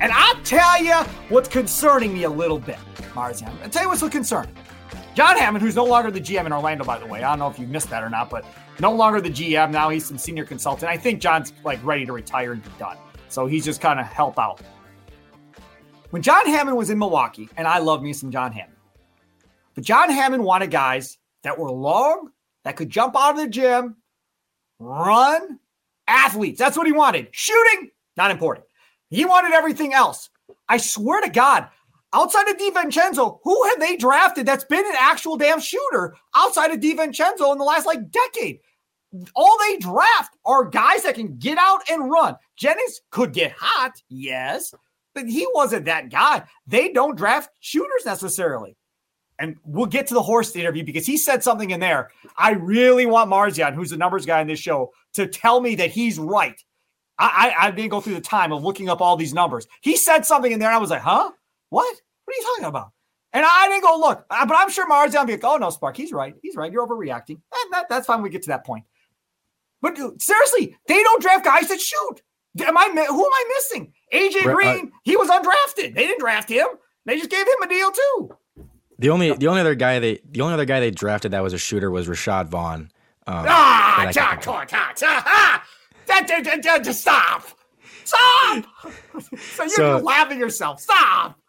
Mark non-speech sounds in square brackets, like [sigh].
And I'll tell you what's concerning me a little bit, Marzion. I'll tell you what's so concerning. John Hammond, who's no longer the GM in Orlando, by the way. I don't know if you missed that or not, but no longer the GM. Now he's some senior consultant. I think John's like ready to retire and be done. So he's just kind of help out. When John Hammond was in Milwaukee, and I love me some John Hammond, but John Hammond wanted guys that were long, that could jump out of the gym, run, athletes. That's what he wanted. Shooting, not important. He wanted everything else. I swear to God, outside of DiVincenzo, who have they drafted that's been an actual damn shooter outside of DiVincenzo in the last like decade? All they draft are guys that can get out and run. Jennings could get hot, yes, but he wasn't that guy. They don't draft shooters necessarily. And we'll get to the Horst interview because he said something in there. I really want Marzion, who's the numbers guy in this show, to tell me that he's right I, I, I didn't go through the time of looking up all these numbers. He said something in there, and I was like, huh? What? What are you talking about? And I didn't go look, uh, but I'm sure Marzion be like, oh no, Spark, he's right. He's right. You're overreacting. And that, that's fine. We get to that point. But dude, seriously, they don't draft guys that shoot. Am I who am I missing? AJ uh, Green, uh, he was undrafted. They didn't draft him. They just gave him a deal too. The only the only other guy they the only other guy they drafted that was a shooter was Rashad Vaughn. Um, ah, ta, ta, ta, stop. Stop. [laughs] so you're so, laughing yourself. Stop.